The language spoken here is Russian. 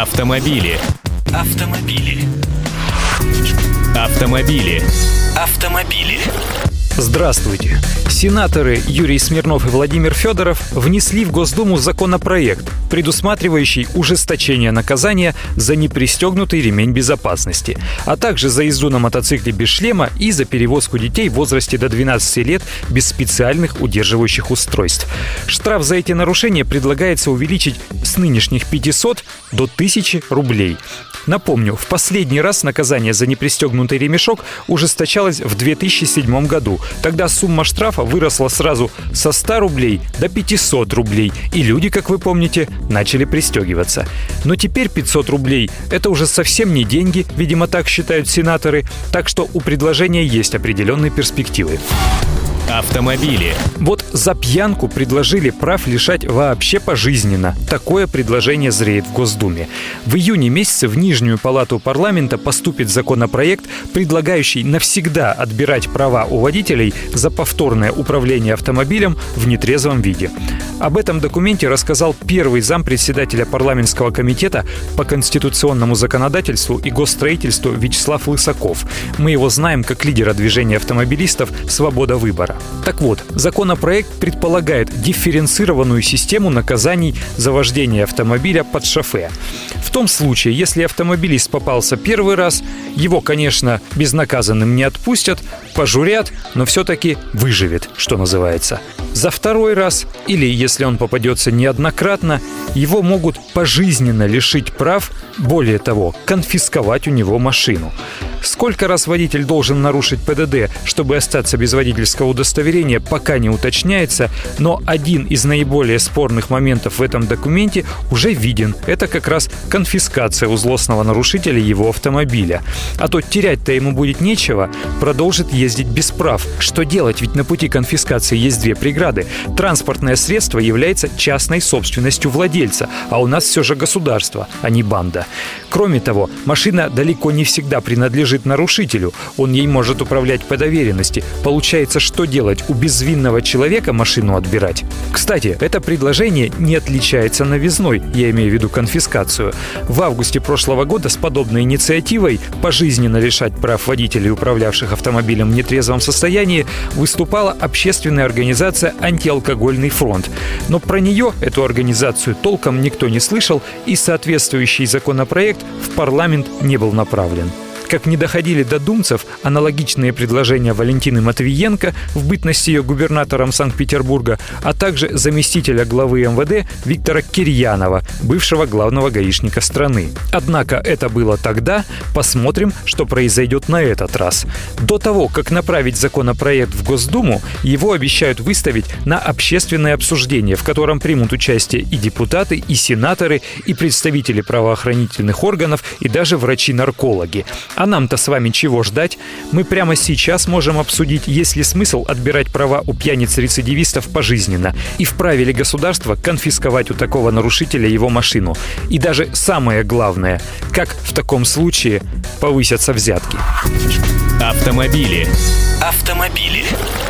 Автомобили. Автомобили. Автомобили. Автомобили. Здравствуйте. Сенаторы Юрий Смирнов и Владимир Федоров внесли в Госдуму законопроект, предусматривающий ужесточение наказания за непристегнутый ремень безопасности, а также за езду на мотоцикле без шлема и за перевозку детей в возрасте до 12 лет без специальных удерживающих устройств. Штраф за эти нарушения предлагается увеличить с нынешних 500 до 1000 рублей. Напомню, в последний раз наказание за непристегнутый ремешок ужесточалось в 2007 году. Тогда сумма штрафа выросла сразу со 100 рублей до 500 рублей, и люди, как вы помните, начали пристегиваться. Но теперь 500 рублей – это уже совсем не деньги, видимо, так считают сенаторы, так что у предложения есть определенные перспективы. Автомобили. Вот за пьянку предложили прав лишать вообще пожизненно. Такое предложение зреет в Госдуме. В июне месяце в Нижнюю палату парламента поступит законопроект, предлагающий навсегда отбирать права у водителей за повторное управление автомобилем в нетрезвом виде. Об этом документе рассказал первый зам председателя парламентского комитета по конституционному законодательству и госстроительству Вячеслав Лысаков. Мы его знаем как лидера движения автомобилистов «Свобода выбора». Так вот, законопроект предполагает дифференцированную систему наказаний за вождение автомобиля под шофе. В том случае, если автомобилист попался первый раз, его, конечно, безнаказанным не отпустят, пожурят, но все-таки выживет, что называется. За второй раз, или если он попадется неоднократно, его могут пожизненно лишить прав, более того, конфисковать у него машину. Сколько раз водитель должен нарушить ПДД, чтобы остаться без водительского удостоверения, пока не уточняется, но один из наиболее спорных моментов в этом документе уже виден. Это как раз конфискация у злостного нарушителя его автомобиля. А то терять-то ему будет нечего, продолжит ездить без прав. Что делать? Ведь на пути конфискации есть две преграды. Транспортное средство является частной собственностью владельца, а у нас все же государство, а не банда. Кроме того, машина далеко не всегда принадлежит принадлежит нарушителю. Он ей может управлять по доверенности. Получается, что делать? У безвинного человека машину отбирать? Кстати, это предложение не отличается новизной, я имею в виду конфискацию. В августе прошлого года с подобной инициативой пожизненно лишать прав водителей, управлявших автомобилем в нетрезвом состоянии, выступала общественная организация «Антиалкогольный фронт». Но про нее, эту организацию, толком никто не слышал, и соответствующий законопроект в парламент не был направлен. Как не доходили до думцев аналогичные предложения Валентины Матвиенко в бытности ее губернатором Санкт-Петербурга, а также заместителя главы МВД Виктора Кирьянова, бывшего главного гаишника страны. Однако это было тогда, посмотрим, что произойдет на этот раз. До того, как направить законопроект в Госдуму, его обещают выставить на общественное обсуждение, в котором примут участие и депутаты, и сенаторы, и представители правоохранительных органов, и даже врачи-наркологи. А нам-то с вами чего ждать? Мы прямо сейчас можем обсудить, есть ли смысл отбирать права у пьяниц-рецидивистов пожизненно и вправе ли государство конфисковать у такого нарушителя его машину. И даже самое главное, как в таком случае повысятся взятки. Автомобили. Автомобили.